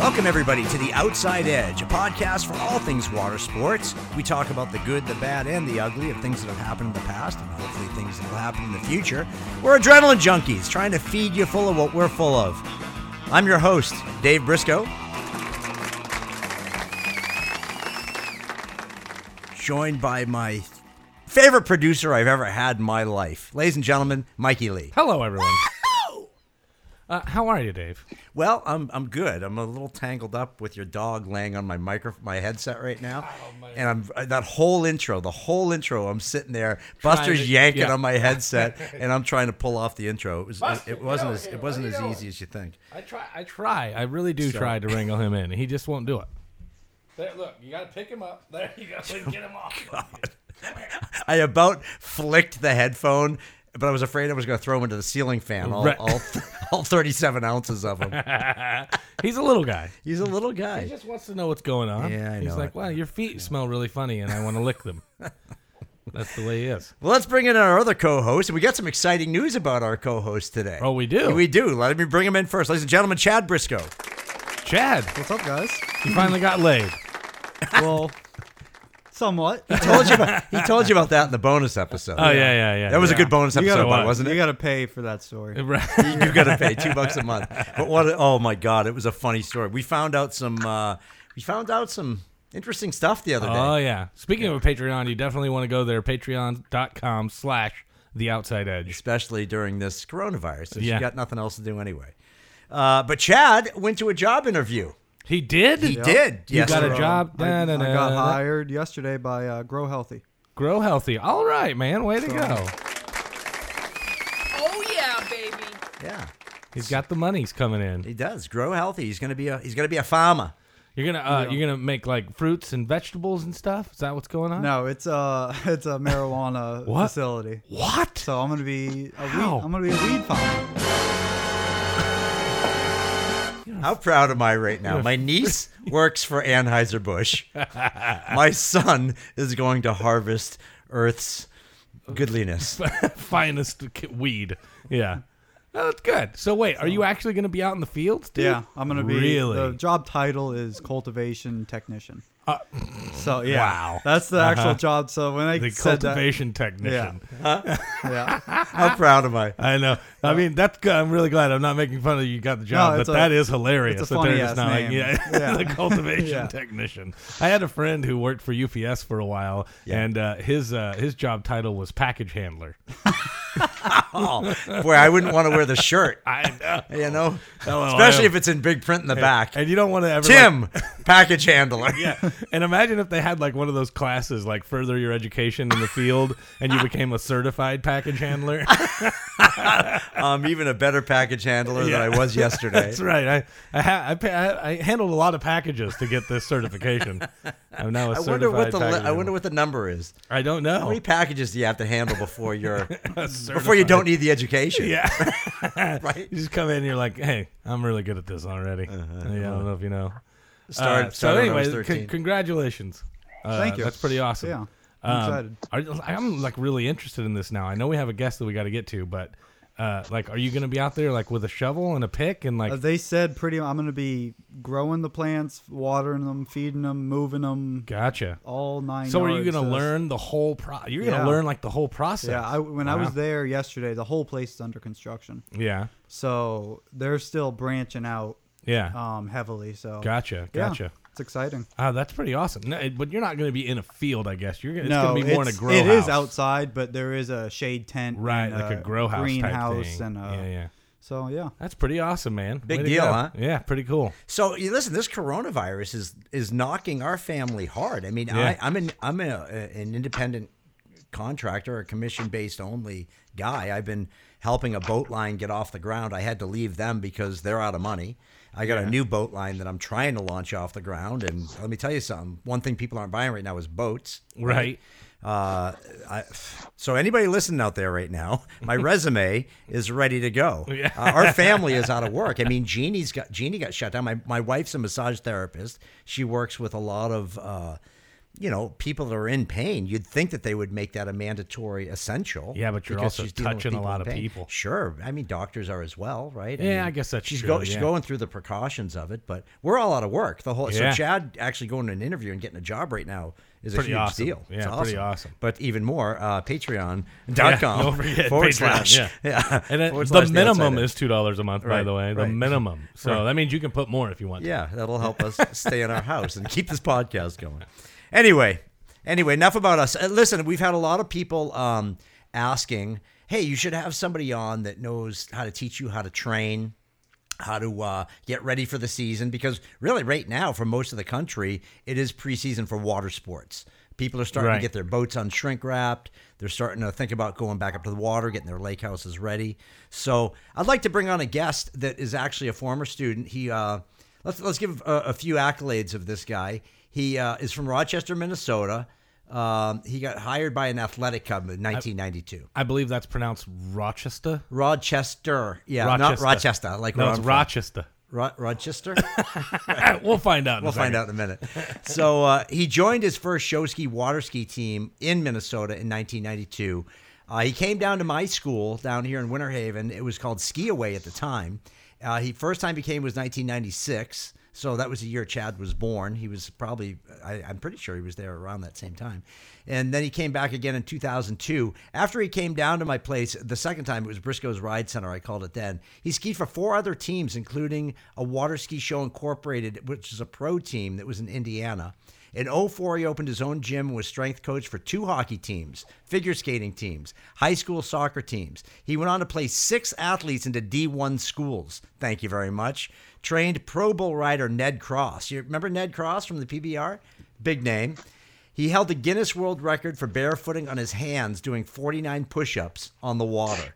Welcome, everybody, to The Outside Edge, a podcast for all things water sports. We talk about the good, the bad, and the ugly of things that have happened in the past and hopefully things that will happen in the future. We're adrenaline junkies trying to feed you full of what we're full of. I'm your host, Dave Briscoe. Joined by my favorite producer I've ever had in my life. Ladies and gentlemen, Mikey Lee. Hello, everyone. Uh, how are you, Dave? Well, I'm I'm good. I'm a little tangled up with your dog laying on my micro my headset right now, and I'm uh, that whole intro, the whole intro. I'm sitting there, Buster's to- yanking yeah. on my headset, and I'm trying to pull off the intro. It was Buster, it, it wasn't as it wasn't as are you easy as you think. I try. I try. I really do So- try to wrangle him in. He just won't do it. There, look, you got to pick him up. There you go. Get him off. I about flicked the headphone, but I was afraid I was going to throw him into the ceiling fan. All Right. all, all 37 ounces of him. He's a little guy. He's a little guy. He just wants to know what's going on. Yeah, I He's know like, it. "Wow, your feet smell really funny, and I want to lick them." That's the way he is. Well, let's bring in our other co-host, and we got some exciting news about our co-host today. Oh, we do. We do. Let me bring him in first, ladies and gentlemen. Chad Briscoe. Chad, What's up, guys? you finally got laid. Well, somewhat. told you about, he told you about that in the bonus episode. Oh yeah, yeah, yeah. That was a good bonus You episode, gotta, but wasn't it? you got to pay for that story. Right. you got to pay two bucks a month. But what? a- Oh my God, it was a funny story. We found out some. Uh, we found out some interesting stuff the other day. Oh yeah. Speaking of a Patreon, you definitely want to go there. Patreon.com slash the outside edge. especially during this coronavirus. So Yeah. you got nothing else to do anyway. Uh, but Chad went to a job interview. He did? He did. You yes, got sir. a job? I, Da, da, I da, got da. hired yesterday by uh, Grow Healthy. Grow healthy. All right, man. Way to go. Oh yeah, baby. Yeah, He's got the monies coming in. he does. Grow healthy. He's gonna be a. He's gonna be a farmer. You're gonna uh, you're gonna make like fruits and vegetables and stuff. Is that what's going on? No, it's a it's a marijuana What? facility. What? So I'm gonna be a How? weed. I'm gonna be a weed farmer. How proud am I right now? My niece works for Anheuser Busch. My son is going to harvest Earth's goodliness. Finest weed. Yeah. Oh, that's good. So wait, are you actually gonna be out in the fields, dude? Yeah, I'm gonna be. Really? The job title is cultivation technician. Uh, So yeah, Wow. that's the Uh-huh. actual job. So when I the said cultivation technician. that, yeah, How proud am I? I know. I mean, that's. I'm really glad. I'm not making fun of you. Got the job, it's but a- that is hilarious. it's a funny ass not like, name. yeah, Yeah. the cultivation Yeah. technician. I had a friend who worked for UPS for a while, Yeah. and uh, his uh, his job title was package handler. Oh, boy, I wouldn't want to wear the shirt. I know. You know, Oh, especially if it's in big print in the back. And you don't want to ever like- Tim, package handler. yeah. And imagine if they had like one of those classes, like further your education in the field, and you became a certified package handler. I'm even a better package handler Yeah. than I was yesterday. That's right. I I, ha- I, I I handled a lot of packages to get this certification. I'm now a I certified wonder what the I wonder what the number is. I don't know. How many packages do you have to handle before you're A before you don't need the education? Yeah. Right. You just come in and you're like, hey, I'm really good at this already. Uh-huh. Yeah, I don't know if you know. Start, Uh, so start when I was anyway, 13. con- congratulations. Uh, Thank you. That's pretty awesome. yeah. I'm Um, excited. are, I'm like really interested in this now. I know we have a guest that we got to get to, but uh, like, are you going to be out there like with a shovel and a pick and like? Uh, they said pretty. I'm gonna be growing the plants, watering them, feeding them, moving them, gotcha. all nine. So are you going to learn the whole pro? You're going to Yeah. learn like the whole process. Yeah, I, when I was there yesterday, the whole place is under construction, yeah, so they're still branching out yeah. um, heavily. So gotcha, yeah, gotcha. It's exciting. Ah, that's pretty awesome. No, it- but you're not going to be in a field, I guess. You're gonna, it's no, going to be more in a it's- grow It house. is outside, but there is a shade tent, right? and Like a grow house, greenhouse, type thing. and a, yeah, yeah. so yeah. That's pretty awesome, man. Big Way to deal, go. huh? Yeah, pretty cool. So you listen, this coronavirus is is knocking our family hard. I mean, Yeah. I, I'm an I'm a, an independent contractor, a commission based only guy. I've been helping a boat line get off the ground. I had to leave them because they're out of money. I got a new boat line that I'm trying to launch off the ground, and let me tell you something. One thing people aren't buying right now is boats. Right. Uh, I, so anybody listening out there right now, my resume is ready to go. Yeah. Uh, our family is out of work. I mean, Jeannie's got Jeannie got shut down. My my wife's a massage therapist. She works with a lot of uh, you know, people that are in pain, you'd think that they would make that a mandatory essential. Yeah, but you're also she's dealing with touching a lot of people. Sure, I mean doctors are as well, right? Yeah, mean, I guess that's she's true, Go, she's going through the precautions of it, but we're all out of work. The whole Yeah. so Chad actually going to an interview and getting a job right now is a huge awesome. deal. Yeah, It's pretty awesome. But even more, uh, Patreon.com Yeah, forward Patreon, slash yeah. yeah, And it, the slash The minimum Outsider. is two dollars a month, by the way. The right. minimum. So Right. that means you can put more if you want. to. Yeah, that'll help us stay in our house and keep this podcast going. Anyway, anyway, enough about us. Uh, listen, we've had a lot of people um, asking, "Hey, you should have somebody on that knows how to teach you how to train." How to uh, get ready for the season because really, right now, for most of the country, it is preseason for water sports. People are starting Right. to get their boats on shrink wrapped. They're starting to think about going back up to the water, getting their lake houses ready. So I'd like to bring on a guest that is actually a former student. He uh, let's let's give a, a few accolades of this guy. He uh, is from Rochester, Minnesota. Um, he got hired by an athletic club in 1992. I believe that's pronounced Rochester. Rochester, yeah, not Rochester. Rochester, like No, it's. Rochester. Ro- Rochester. we'll find out. In We'll a find out in a minute. So uh, he joined his first show ski water ski team in Minnesota in 1992. Uh, he came down to my school down here in Winter Haven. It was called Ski Away at the time. Uh, he first time he came was 1996. So that was the year Chad was born. He was probably, I, I'm pretty sure he was there around that same time. And then he came back again in 2002. After he came down to my place the second time, it was Briscoe's Ride Center, I called it then. He skied for four other teams, including a Water Ski Show Incorporated, which is a pro team that was in Indiana. In 04, he opened his own gym and was strength coach for two hockey teams, figure skating teams, high school soccer teams. He went on to place six athletes into D1 schools. Thank you very much. Trained Pro Bowl rider Ned Cross. You remember Ned Cross from the PBR? Big name. He held the Guinness World Record for barefooting on his hands doing 49 push ups on the water.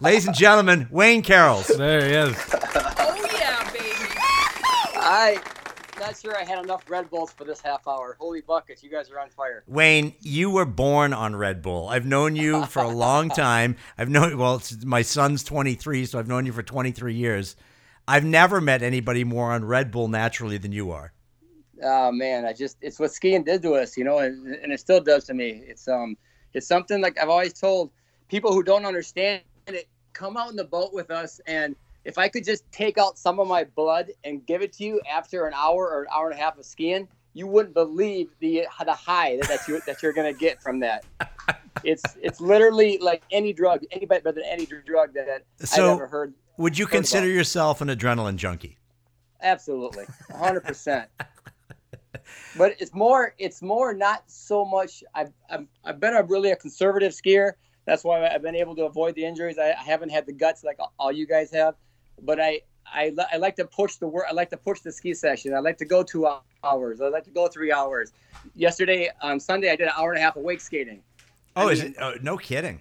Ladies and gentlemen, Wayne Carrels. There he is. Oh yeah, baby. I not sure I had enough Red Bulls for this half hour. Holy buckets, you guys are on fire. Wayne, you were born on Red Bull. I've known you for a long time. I've known well, it's, my son's 23, so I've known you for 23 years. I've never met anybody more on Red Bull naturally than you are. Oh man, I just it's what skiing did to us, you know, and, and it still does to me. It's um it's something like I've always told people who don't understand it, come out in the boat with us and if I could just take out some of my blood and give it to you after an hour or an hour and a half of skiing, you wouldn't believe the the high that, that you that you're gonna get from that. It's it's literally like any drug, anybody better than any drug that So- I've ever heard. Would you Heard consider it. yourself an adrenaline junkie? Absolutely, hundred percent. But it's more. It's more not so much. I've I've, I've been a really a conservative skier. That's why I've been able to avoid the injuries. I, I haven't had the guts like all you guys have. But I I, I like to push the work. I like to push the ski session. I like to go two hours. I like to go three hours. Yesterday on Sunday I did an hour and a half of wake skating. Oh, I is mean- it? Oh, no kidding.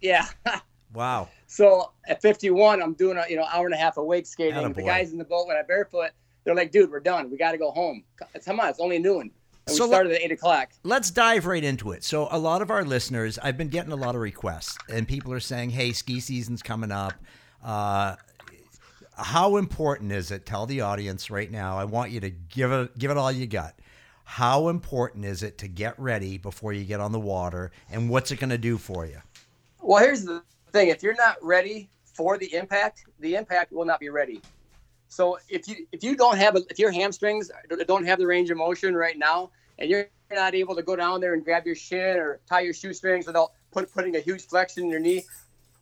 Yeah. Wow. So at 51, I'm doing a you know hour and a half of wake skating. Attaboy. The guys in the boat when I barefoot, they're like, "Dude, we're done. We got to go home. Come on, it's only noon." And So we let- started at eight o'clock. Let's dive right into it. So, a lot of our listeners, I've been getting a lot of requests, and people are saying, "Hey, ski season's coming up. Uh, how important is it? Tell the audience right now. I want you to give it, give it all you got. How important is it to get ready before you get on the water, and what's it going to do for you? Well, here's the thing: if you're not ready for the impact, the impact will not be ready. So if you if you don't have a, if your hamstrings don't have the range of motion right now, and you're not able to go down there and grab your shin or tie your shoestrings without put, putting a huge flexion in your knee,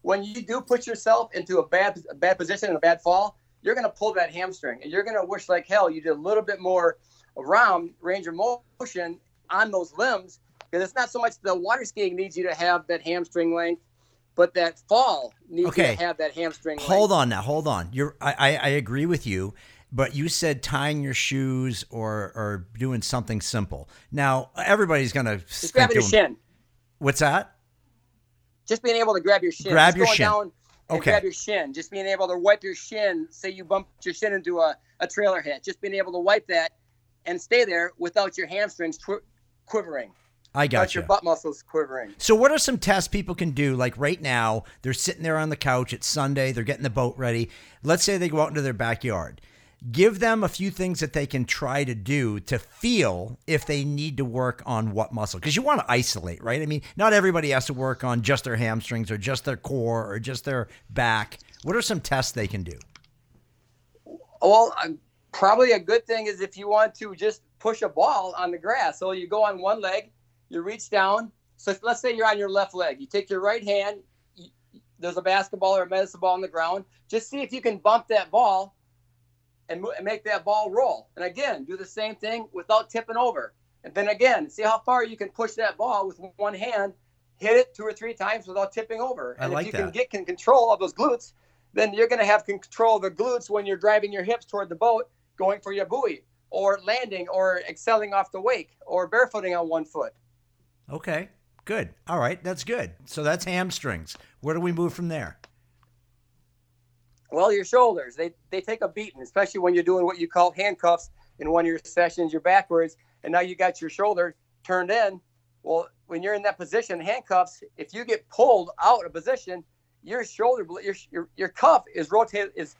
when you do put yourself into a bad a bad position and a bad fall, you're going to pull that hamstring, and you're going to wish like hell you did a little bit more around range of motion on those limbs because it's not so much the water skiing needs you to have that hamstring length, but that fall needs Okay. you to have that hamstring length. Hold on now. Hold on. You're. I, I, I agree with you, but you said tying your shoes or or doing something simple. Now everybody's going to Just grabbing your shin. What's that? Just being able to grab your shin. Grab Just your going shin. Down and Okay. grab your shin. Just being able to wipe your shin. Say you bump your shin into a, a trailer hit. Just being able to wipe that and stay there without your hamstrings twi- quivering. I Without got your you. butt muscles quivering. So, what are some tests people can do? Like right now, they're sitting there on the couch. It's Sunday. They're getting the boat ready. Let's say they go out into their backyard. Give them a few things that they can try to do to feel if they need to work on what muscle. Because you want to isolate, right? I mean, not everybody has to work on just their hamstrings or just their core or just their back. What are some tests they can do? Well, uh, probably a good thing is if you want to just push a ball on the grass. So you go on one leg, you reach down. So let's say you're on your left leg, you take your right hand. There's a basketball or a medicine ball on the ground. Just see if you can bump that ball and, mo- and make that ball roll. And again, do the same thing without tipping over. And then again, see how far you can push that ball with one hand. Hit it two or three times without tipping over. I And like if you can get con- control of those glutes, then you're going to have control of the glutes when you're driving your hips toward the boat, going for your buoy, or landing, or excelling off the wake, or barefooting on one foot. Okay, good. All right, that's good. So that's hamstrings. Where do we move from there? Well, your shoulders, they, they take a beating, especially when you're doing what you call handcuffs in one of your sessions, you're backwards, and now you got your shoulder turned in. Well, when you're in that position, handcuffs, if you get pulled out of position, your shoulder, your, your, your cuff is rotated, is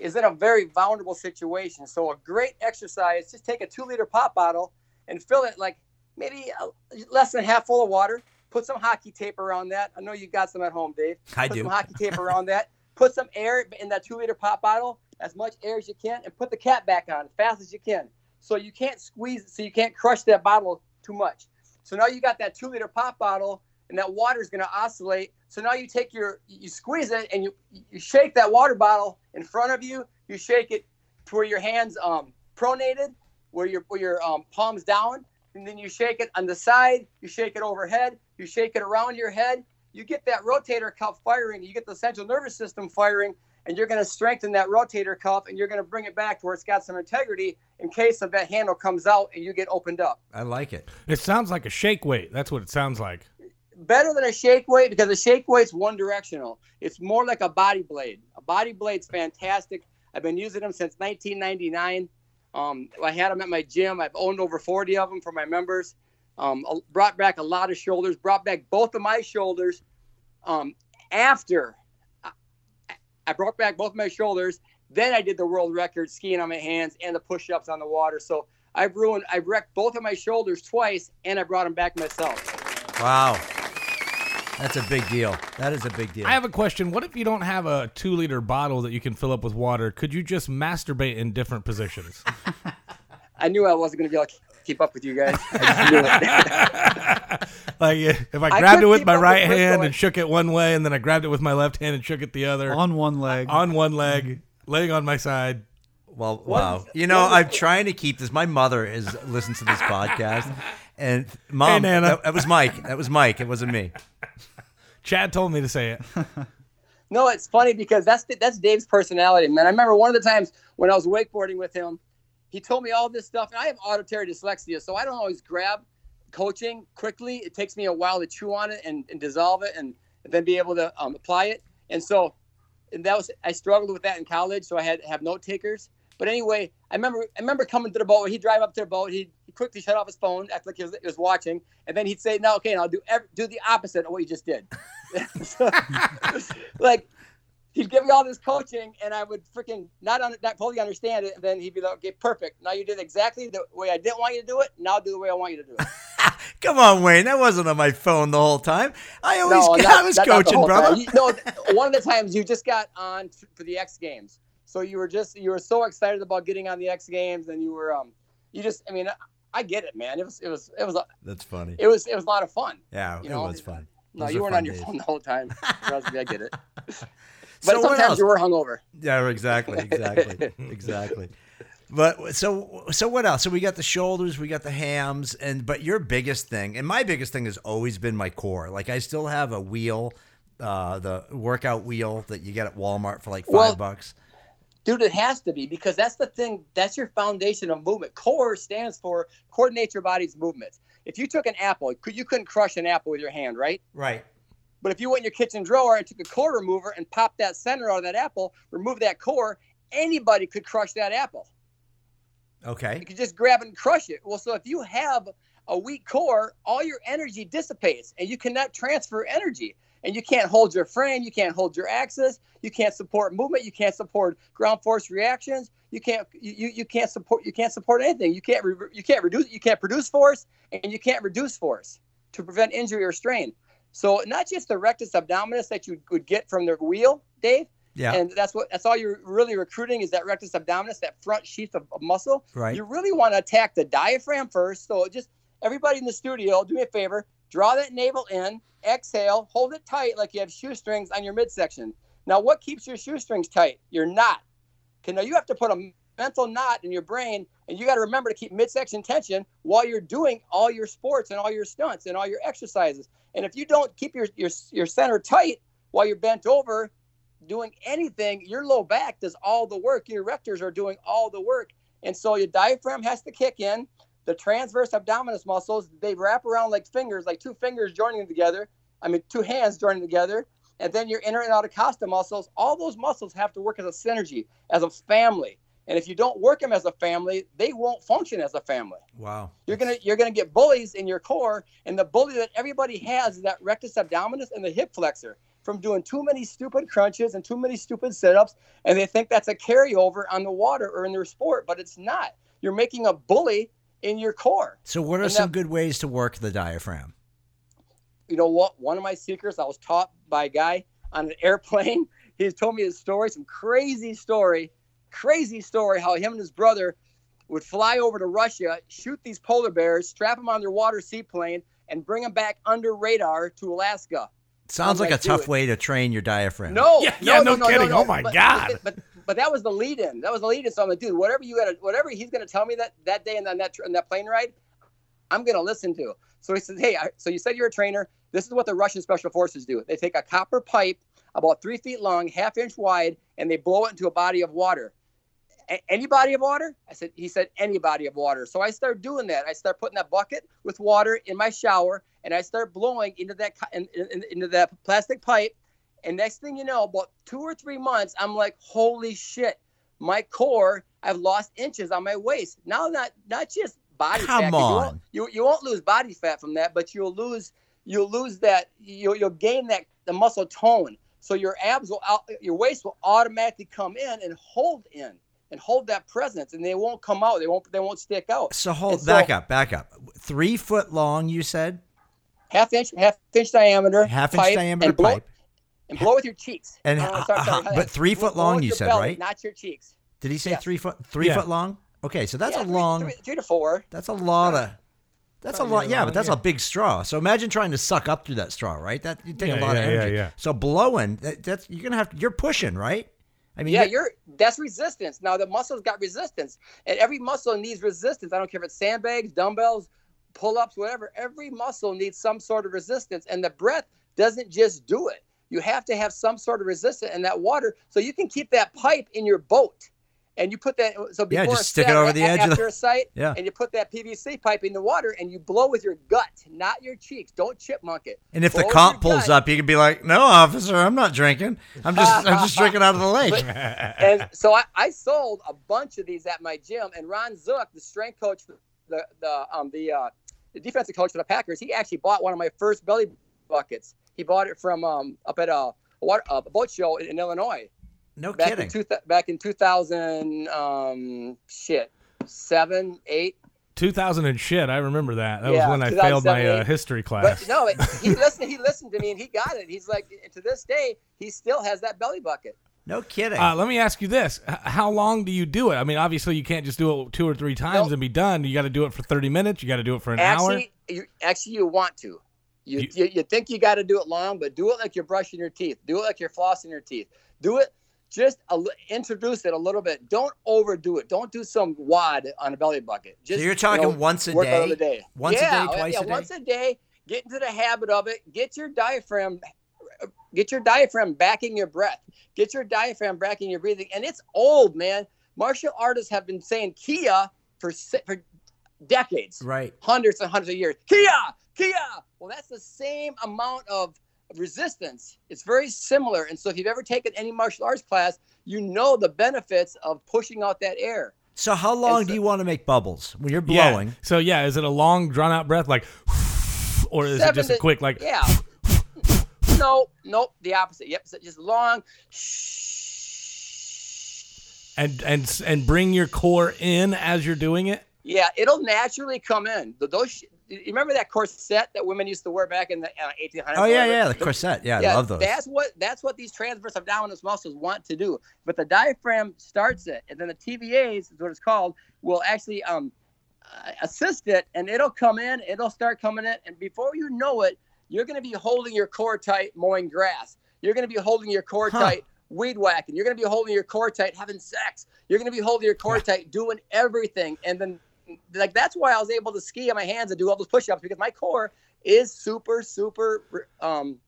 is in a very vulnerable situation. So a great exercise, just take a two liter pop bottle and fill it like maybe less than half full of water. Put some hockey tape around that. I know you got some at home, Dave. I put do. some hockey tape around that. Put some air in that two liter pop bottle, as much air as you can, and put the cap back on as fast as you can. So you can't squeeze, so you can't crush that bottle too much. So now you got that two liter pop bottle, and that water is going to oscillate. So now you take your, you squeeze it, and you you shake that water bottle in front of you. You shake it to where your hands um pronated, where your where your um, palms down, and then you shake it on the side. You shake it overhead. You shake it around your head. You get that rotator cuff firing. You get the central nervous system firing, and you're going to strengthen that rotator cuff, and you're going to bring it back to where it's got some integrity in case of that handle comes out and you get opened up. I like it. It sounds like a shake weight. That's what it sounds like. better than a shake weight because a shake weight's one directional. It's more like a body blade. A body blade's fantastic. I've been using them since 1999. Um, I had them at my gym. I've owned over 40 of them for my members. Um, brought back a lot of shoulders. Brought back both of my shoulders. Um, after I, I brought back both my shoulders, then I did the world record skiing on my hands and the push-ups on the water. So I've ruined. I've wrecked both of my shoulders twice, and I brought them back myself. Wow. That's a big deal. That is a big deal. I have a question. What if you don't have a two liter bottle that you can fill up with water? Could you just masturbate in different positions? I knew I wasn't going to be able to keep up with you guys. I just knew it. like if I I grabbed could it with my up with right hand and- and shook it one way, and then I grabbed it with my left hand and shook it the other on one leg. on one leg, laying on my side. Well, wow. You know, I'm trying to keep this. My mother is listens to this podcast, and mom, Nana. That, that was Mike. That was Mike. It wasn't me. Chad told me to say it. no, it's funny because that's that's Dave's personality, man. I remember one of the times when I was wakeboarding with him, he told me all this stuff, and I have auditory dyslexia, so I don't always grab coaching quickly. It takes me a while to chew on it and, and dissolve it, and, then be able to um, apply it. And so, and that was I struggled with that in college, so I had to have note takers. But anyway, I remember I remember coming to the boat. He'd drive up to the boat. He'd, quickly shut off his phone, act like he was, he was watching, and then he'd say, "No, okay, now do ev- do the opposite of what you just did." Like he'd give me all this coaching, and I would freaking not un- not totally understand it. And then he'd be like, "Okay, perfect. Now you did exactly the way I didn't want you to do it. Now do the way I want you to do it." Come on, Wayne. That wasn't on my phone the whole time. I always, no, I was not- not coaching, brother. You, no, one of the times you just got on for the X Games, so you were just you were so excited about getting on the X Games, and you were um, you just I mean. I get it, man. It was, it was, it was, a, That's funny. it was, it was a lot of fun. Yeah, you it was fun. No, Those you weren't on your days. phone the whole time. Trust me, I get it. But So sometimes else? you were hungover. Yeah, exactly, exactly, exactly. But so so what else? So we got the shoulders, we got the hams, and but your biggest thing, and my biggest thing has always been my core. Like I still have a wheel, uh, the workout wheel that you get at Walmart for like five Well, bucks. Dude, it has to be because that's the thing. That's your foundation of movement. Core stands for coordinate your body's movements. If you took an apple, you couldn't crush an apple with your hand, right? Right. But if you went in your kitchen drawer and took a core remover and popped that center out of that apple, remove that core, anybody could crush that apple. Okay. You could just grab it and crush it. Well, so if you have a weak core, all your energy dissipates and you cannot transfer energy. and you can't hold your frame, you can't hold your axis, you can't support movement, you can't support ground force reactions, you can't you, you, you can't support you can't support anything. You can't re- you can't reduce you can't produce force and you can't reduce force to prevent injury or strain. So not just the rectus abdominis that you would get from the wheel, Dave, Yeah. and that's what that's all you're really recruiting is that rectus abdominis, that front sheath of, of muscle. Right. You really want to attack the diaphragm first. So just everybody in the studio, do me a favor, draw that navel in, exhale, hold it tight like you have shoestrings on your midsection. Now, what keeps your shoestrings tight? Your knot. Okay, now you have to put a mental knot in your brain, and you got to remember to keep midsection tension while you're doing all your sports and all your stunts and all your exercises. And if you don't keep your your, your center tight while you're bent over, doing anything, your low back does all the work. Your erectors are doing all the work. And so your diaphragm has to kick in. The transverse abdominis muscles, they wrap around like fingers, like two fingers joining together. I mean, two hands joining together. And then your inner and outer costa muscles, all those muscles have to work as a synergy, as a family. And if you don't work them as a family, they won't function as a family. Wow. You're gonna you're gonna get bullies in your core, and the bully that everybody has is that rectus abdominis and the hip flexor from doing too many stupid crunches and too many stupid sit-ups, and they think that's a carryover on the water or in their sport, but it's not. You're making a bully in your core. So what are And some that- good ways to work the diaphragm? You know what? One of my secrets I was taught by a guy on an airplane. He told me his story, some crazy story, crazy story how him and his brother would fly over to Russia, shoot these polar bears, strap them on their water seaplane, and bring them back under radar to Alaska. Sounds I'm like a tough dude. way to train your diaphragm. No, Yeah, no, yeah, no, no no, kidding. no, Oh my but, God. But, but but that was the lead in. That was the lead in. So I'm like, dude, whatever you got, whatever he's gonna tell me that that day in that that, in that plane ride, I'm gonna listen to. So he says, hey, I, so you said you're a trainer. This is what the Russian special forces do. They take a copper pipe about three feet long, half inch wide, and they blow it into a body of water. Any body of water? I said. He said any body of water. So I start doing that. I start putting that bucket with water in my shower, and I start blowing into that in, in, into that plastic pipe. And next thing you know, about two or three months, I'm like, holy shit, my core, I've lost inches on my waist. Now, not not just body Come fat. 'cause You on. won't, you, you won't lose body fat from that, but you'll lose you'll lose that you'll, you'll gain that the muscle tone. So your abs will out, your waist will automatically come in and hold in and hold that presence, and they won't come out. They won't they won't stick out. So hold so- back up, back up. Three foot long, you said? Half inch half inch diameter Half inch pipe, diameter and blow, pipe. and blow with your cheeks. And Uh, h- sorry, uh, sorry, uh, but three foot long, you said, belly, right? Not your cheeks. Did he say Yes. three foot three Yeah. foot long? Okay, so that's Yeah, a long three, three to four. that's a lot of that's a lot yeah, long, but that's yeah. a big straw. So imagine trying to suck up through that straw, right? That you take Yeah, a lot yeah, of energy. yeah. So blowing, that, that's you're gonna have you're pushing, right? I mean Yeah, you- you're that's resistance. Now the muscle's got resistance, and every muscle needs resistance. I don't care if it's sandbags, dumbbells, pull-ups, whatever. Every muscle needs some sort of resistance, and the breath doesn't just do it. You have to have some sort of resistance in that water, so you can keep that pipe in your boat. And you put that so before Yeah, just a stick it over the edge of the- after a sight, Yeah. and you put that PVC pipe in the water, and you blow with your gut, not your cheeks. Don't chipmunk it. and if the Blow with comp pulls gut. up, you can be like, "No, officer, I'm not drinking. I'm just I'm just drinking out of the lake." and so I, I sold a bunch of these at my gym. And Ron Zook, the strength coach, for the the um the uh, the defensive coach for the Packers, he actually bought one of my first belly buckets. He bought it from um up at a, a, water, a boat show in, in Illinois No back kidding. in two, back in 2000 um shit seven eight. 2000 and shit. I remember that. That Yeah, was when I failed my uh, history class. But no, it, he listened. He listened to me and he got it. He's like to this day he still has that belly bucket. no kidding. Uh, let me ask you this: H- How long do you do it? I mean, obviously you can't just do it two or three times Nope. and be done. You got to do it for thirty minutes. You got to do it for an hour. actually, you actually you want to. You You- you, you think you got to do it long, but do it like you're brushing your teeth. Do it like you're flossing your teeth. Do it. Just a, introduce it a little bit. Don't overdo it. Don't do some wad on a belly bucket. Just you're you talking know, once a work out of day? day. Once a day, twice yeah, a day? once a day. Get into the habit of it. Get your diaphragm. Get your diaphragm backing your breath. Get your diaphragm backing your breathing. And it's old, man. Martial artists have been saying kiai for for decades right. hundreds and hundreds of years. Kiai, kiai. Well, that's the same amount of resistance. It's very similar. And so, if you've ever taken any martial arts class, you know the benefits of pushing out that air. So how long And do you want to make bubbles when you're Yeah. blowing? So yeah, is it a long drawn out breath like, or is it Seven just a quick like? Yeah. No, nope, the opposite. Yep, so just long. And and and bring your core in as you're doing it. Yeah, it'll naturally come in. Th- Those. You remember that corset that women used to wear back in the uh, 1800s? Oh yeah, yeah, the corset. Yeah, I love those. That's what that's what these transverse abdominis muscles want to do. But the diaphragm starts it, and then the TVAs is what it's called will actually um uh, assist it, and it'll come in. It'll start coming in, and before you know it, you're going to be holding your core tight mowing grass. You're going to be holding your core Huh. tight weed whacking. You're going to be holding your core tight having sex. You're going to be holding your core tight doing everything, and then like that's why I was able to ski on my hands and do all those push-ups because my core is super super um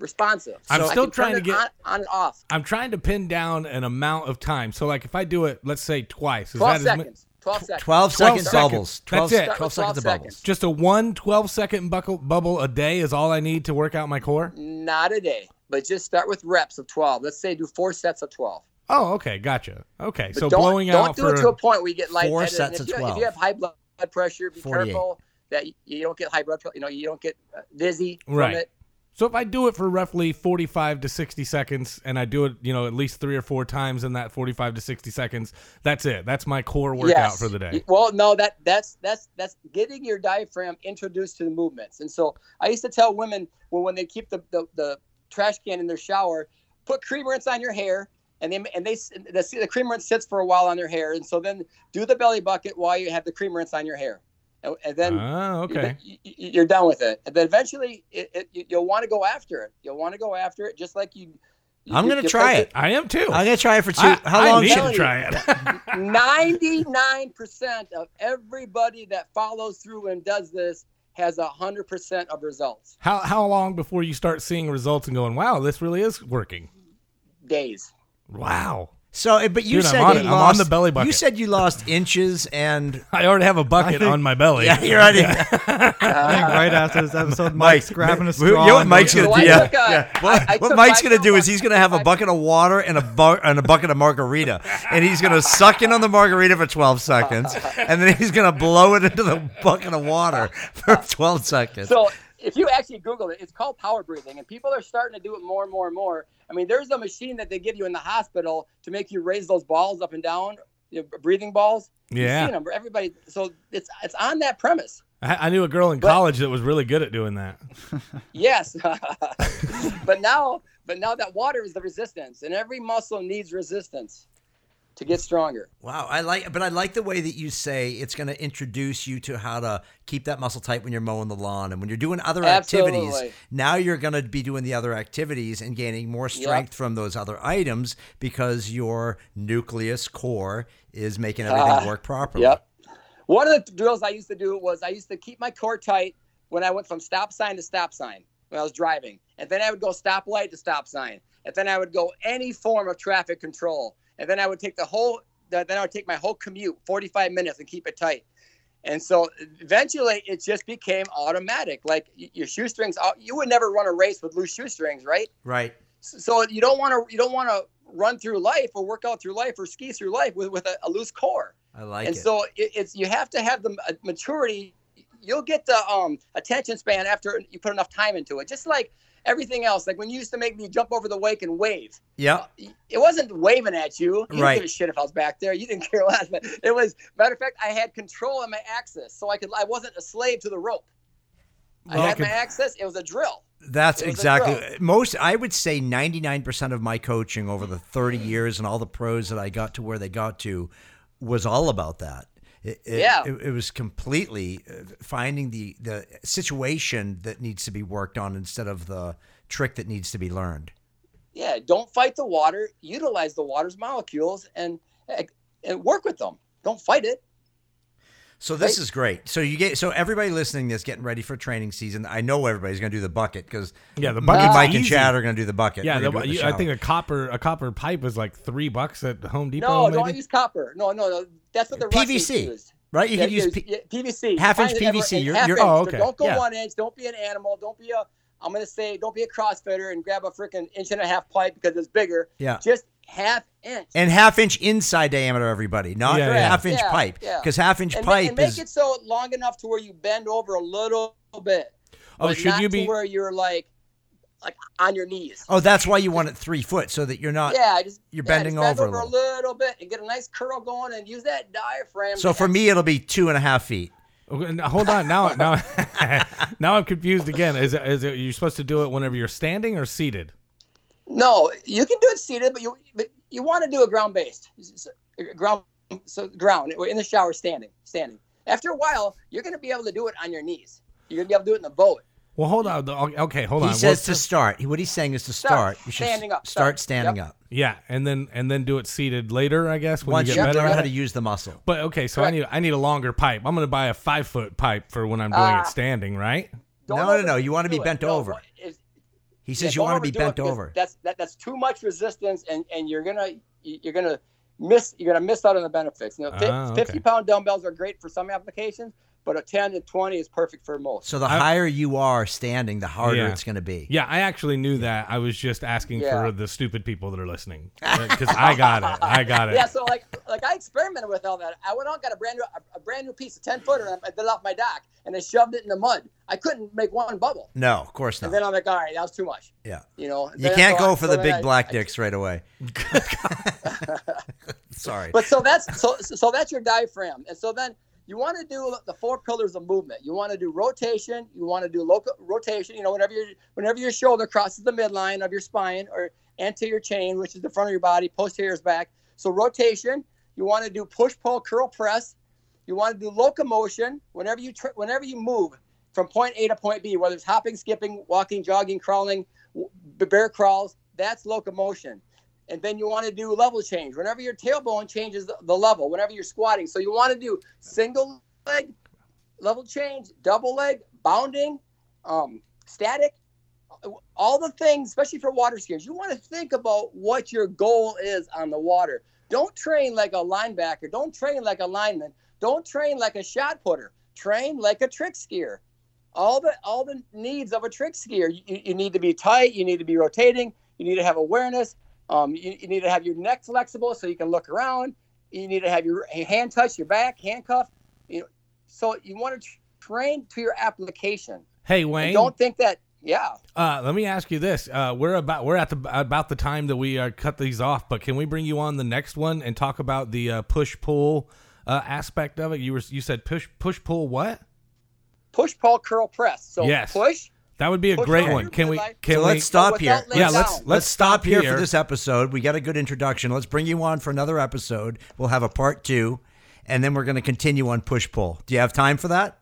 responsive. I'm I still trying to get- on, on and off. I'm trying to pin down an amount of time. So like if I do it, let's say twice, is Twelve that as mu- seconds. Twelve seconds. 12 12 second seconds. bubbles. That's it. 12 Start with seconds of bubbles. seconds. just a one 12 second buckle, bubble a day is all I need to work out my core? Not a day, but just start with reps of twelve. Let's say do four sets of twelve. Oh, okay, gotcha. Okay, But so don't, blowing don't out do for it to a point where you get lightheaded. Four sets if of you, If you have high blood pressure, be careful that you, don't get high blood. You know, you don't get uh, dizzy from Right. it. So if I do it for roughly 45 to 60 seconds and I do it, you know, at least 3 or 4 times in that 45 to 60 seconds, that's it. That's my core workout Yes. for the day. Well, no, that that's that's that's getting your diaphragm introduced to the movements. And so I used to tell women when when they keep the the, the trash can in their shower, put creamer on your hair. And they and they s- the, the cream rinse sits for a while on their hair, and so then do the belly bucket while you have the cream rinse on your hair, and, and then Ah, okay. you- you- you're done with it. And then eventually, it, it, you- you'll want to go after it. You'll want to go after it, just like you. you- I'm gonna you try place it. I am too. I'm gonna try it for two. I, how I long need should to you- try it. Ninety-nine percent of everybody that follows through and does this has a hundred percent of results. how how long before you start seeing results and going, "Wow, this really is working." Days. Wow. So, eh, but you Dude, I'm said on you it. I'm on lost. the belly You said you lost inches and. I already have a bucket think- on my belly. Yeah, you're right. I think right after this episode, Mike, Mike's grabbing a straw. you know what Mike's going gonna So do? Yeah, a- yeah. What, I what Mike's gonna do is he's gonna have a bucket of water and a bu- and a bucket of margarita, and he's gonna suck in on the margarita for 12 seconds, and then he's gonna blow it into the bucket of water for 12 seconds. So if you actually Google it, it's called power breathing, and people are starting to do it more and more and more. I mean, there's a machine that they give you in the hospital to make you raise those balls up and down, you know, breathing balls. You've Yeah. seen them. Everybody. So it's it's on that premise. I, I knew a girl in But- college that was really good at doing that. Yes, but now, but now that water is the resistance, and every muscle needs resistance to get stronger. Wow, I like, but I like the way that you say it's going to introduce you to how to keep that muscle tight when you're mowing the lawn and when you're doing other activities. Absolutely. Now you're going to be doing the other activities and gaining more strength from those other items because your nucleus core is making everything Ah, work properly. Yep. One of the drills I used to do was I used to keep my core tight when I went from stop sign to stop sign when I was driving, and then I would go stop light to stop sign, and then I would go any form of traffic control, and then I would take the whole. Then I would take my whole commute, 45 minutes, and keep it tight. And so eventually, it just became automatic. Like your shoestrings, uh, you would never run a race with loose shoestrings, right? Right. So you don't want to you don't want to run through life or work out through life or ski through life with, with a, a loose core I like and it. And so it, it's you have to have the uh, maturity you'll get the um attention span after you put enough time into it just like everything else like when you used to make me jump over the wake and wave Yeah. Uh, it wasn't waving at you you didn't Right. give a shit if i was back there you didn't care less it was matter of fact i had control of my axis so i could i wasn't a slave to the rope i Well, I had my access it was a drill That's It was a exactly pro. most. I would say ninety nine percent of my coaching over the thirty years and all the pros that I got to where they got to was all about that. It, it- Yeah. it, it was completely uh, finding the the situation that needs to be worked on instead of the trick that needs to be learned. yeah don't fight the water utilize the water's molecules and and work with them don't fight it So this Right. is great. So you get so everybody listening that's getting ready for training season. I know everybody's going to do the bucket because Yeah, the Mike, bucket's Mike and. Chad are going to do the bucket. Yeah, the, gonna do it in the you- I think a copper a copper pipe is like three bucks at Home Depot. no maybe? don't use copper no no no that's what the Russians PVC. used right. You Yeah, could use P- yeah, PVC. half inch Find it ever- PVC. You're- half you're- inch. oh, okay. Don't go Yeah. one inch. Don't be an animal. Don't be a. I'm gonna say don't be a CrossFitter and grab a freaking inch and a half pipe because it's bigger. Yeah. Just half inch. and half inch inside diameter. Everybody, not Yeah, yeah. half inch Yeah, pipe, yeah. because half inch and, ma- pipe and make is it so long enough to where you bend over a little bit. Oh, but should not you to be- where you're like like on your knees. Oh, that's why you want it three foot so that you're not. yeah, just you're yeah, bending just bend over a over a little bit and get a nice curl going and use that diaphragm. So for me, it'll be two and a half feet. Okay, now, hold on. Now, now, now I'm confused again. Is it, is it you're supposed to do it whenever you're standing or seated? No, you can do it seated, but you but you want to do a ground based ground so ground in the shower standing standing. After a while, you're going to be able to do it on your knees. You're going to be able to do it in the boat. Well, hold on. Okay, hold He on. He says What's to the- start. What he's saying is to Start start. You should standing up. Start Start. standing Yep. up. yeah, and then and then do it seated later, I guess. When Once you you get better learn at how to use the muscle. But okay, so I need I need a longer pipe. I'm gonna buy a five foot pipe for when I'm doing Ah. it standing, right? Don't No, no, no, you wanna be overdo it. bent No, over. what is- He yeah, says you want to be bent over. That's that, that's too much resistance, and and you're gonna you're gonna miss you're gonna miss out on the benefits. You know, fi- Ah, okay. 50 pound dumbbells are great for some applications, but a 10 to 20 is perfect for most. So the I- higher you are standing, the harder Yeah. it's going to be. Yeah, I actually knew that. I was just asking Yeah. for the stupid people that are listening because I got it. I got it. Yeah, so like like I experimented with all that. I went out got a brand new a, a brand new piece of 10 footer and I did off my dock and I shoved it in the mud. I couldn't make one bubble. No, of course not. And then I'm like, all right, that was too much. yeah. You know, You can't go I- for the big I- black I- dicks right away. Sorry. But so that's so so that's your diaphragm, and so then you want to do the four pillars of movement. You want to do rotation. You want to do local rotation. You know, whenever your whenever your shoulder crosses the midline of your spine or anterior chain, which is the front of your body, posterior is back. So rotation. You want to do push, pull, curl, press. You want to do locomotion. Whenever you whenever you move from point A to point B, whether it's hopping, skipping, walking, jogging, crawling, bear crawls, that's locomotion. And then you want to do level change. Whenever your tailbone changes the, the level whenever you're squatting. So you want to do single leg level change double leg bounding um, static all the things especially for water skiers. You want to think about what your goal is on the water. Don't train like a linebacker. Don't train like a lineman don't train like a shot putter train like a trick skier all the all the needs of a trick skier you, you need to be tight you need to be rotating you need to have awareness um, you, you need to have your neck flexible so you can look around. You need to have your hand touch your back, handcuff. You know, so you want to train to your application. Hey And Wayne, don't think that. Yeah. uh, let me ask you this: uh, We're about we're at the about the time that we uh, cut these off, but can we bring you on the next one and talk about the uh, push pull uh, aspect of it? You were you said push push pull what? Push, pull, curl, press. So Yes. push. That would be a Push great one. Can we? Can so we? let's stop here. without laying Yeah, let's let's stop here, here for this episode. We got a good introduction. Let's bring you on for another episode. We'll have a part two, and then we're going to continue on push pull. Do you have time for that?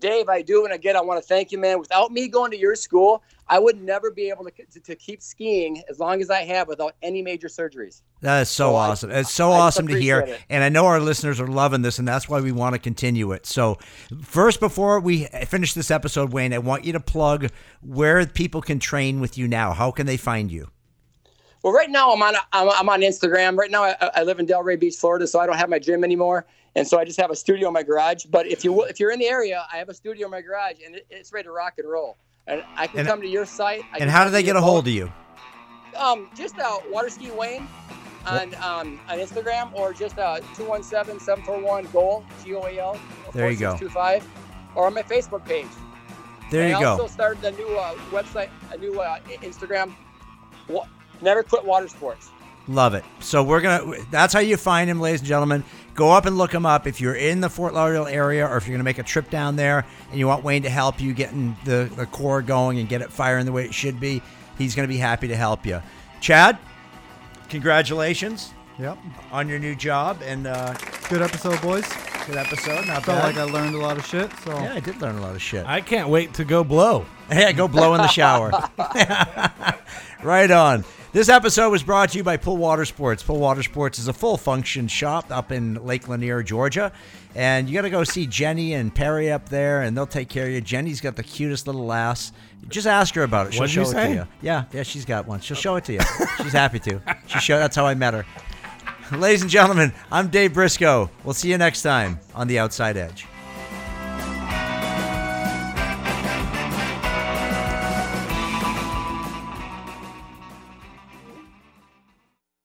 Dave, I do. And again, I want to thank you, man. Without me going to your school, I would never be able to, to, to keep skiing as long as I have without any major surgeries. That is so So I- awesome. It's so I awesome to hear. it. And I know our listeners are loving this, and that's why we want to continue it. So, first, before we finish this episode, Wayne, I want you to plug where people can train with you now. How can they find you? Well, right now I'm on I'm, I'm on Instagram. Right now I, I live in Delray Beach, Florida, so I don't have my gym anymore, and so I just have a studio in my garage. But if you if you're in the area, I have a studio in my garage, and it, it's ready to rock and roll. And I can And- come to your site. I And how do they get a hold of you? Um, just uh, Waterski Wayne on um, on Instagram, or just uh 217-741 goal G O A L. There you go. 4625, or on my Facebook page. There And you I go. I also started a new uh, website, a new uh, Instagram. Wa- Never quit water sports. Love it. So we're gonna. That's how you find him, ladies and gentlemen. Go up and look him up if you're in the Fort Lauderdale area, or if you're gonna make a trip down there and you want Wayne to help you getting the the core going and get it firing the way it should be. He's gonna be happy to help you. Chad, congratulations Yep. on your new job and uh, Good episode, boys. good episode. Not Felt bad. like I learned a lot of shit. So yeah, I did learn a lot of shit. I can't wait to go blow. Yeah, go blow in the shower. right on. This episode was brought to you by Pull Water Sports. Pull Water Sports is a full function shop up in Lake Lanier, Georgia. And you got to go see Jenny and Perry up there, and they'll take care of you. Jenny's got the cutest little lass. Just ask her about it. She'll What'd show it say? to you. Yeah, yeah, she's got one. She'll show it to you. she's happy to. She show. That's how I met her. Ladies and gentlemen, I'm Dave Briscoe. We'll see you next time on The Outside Edge.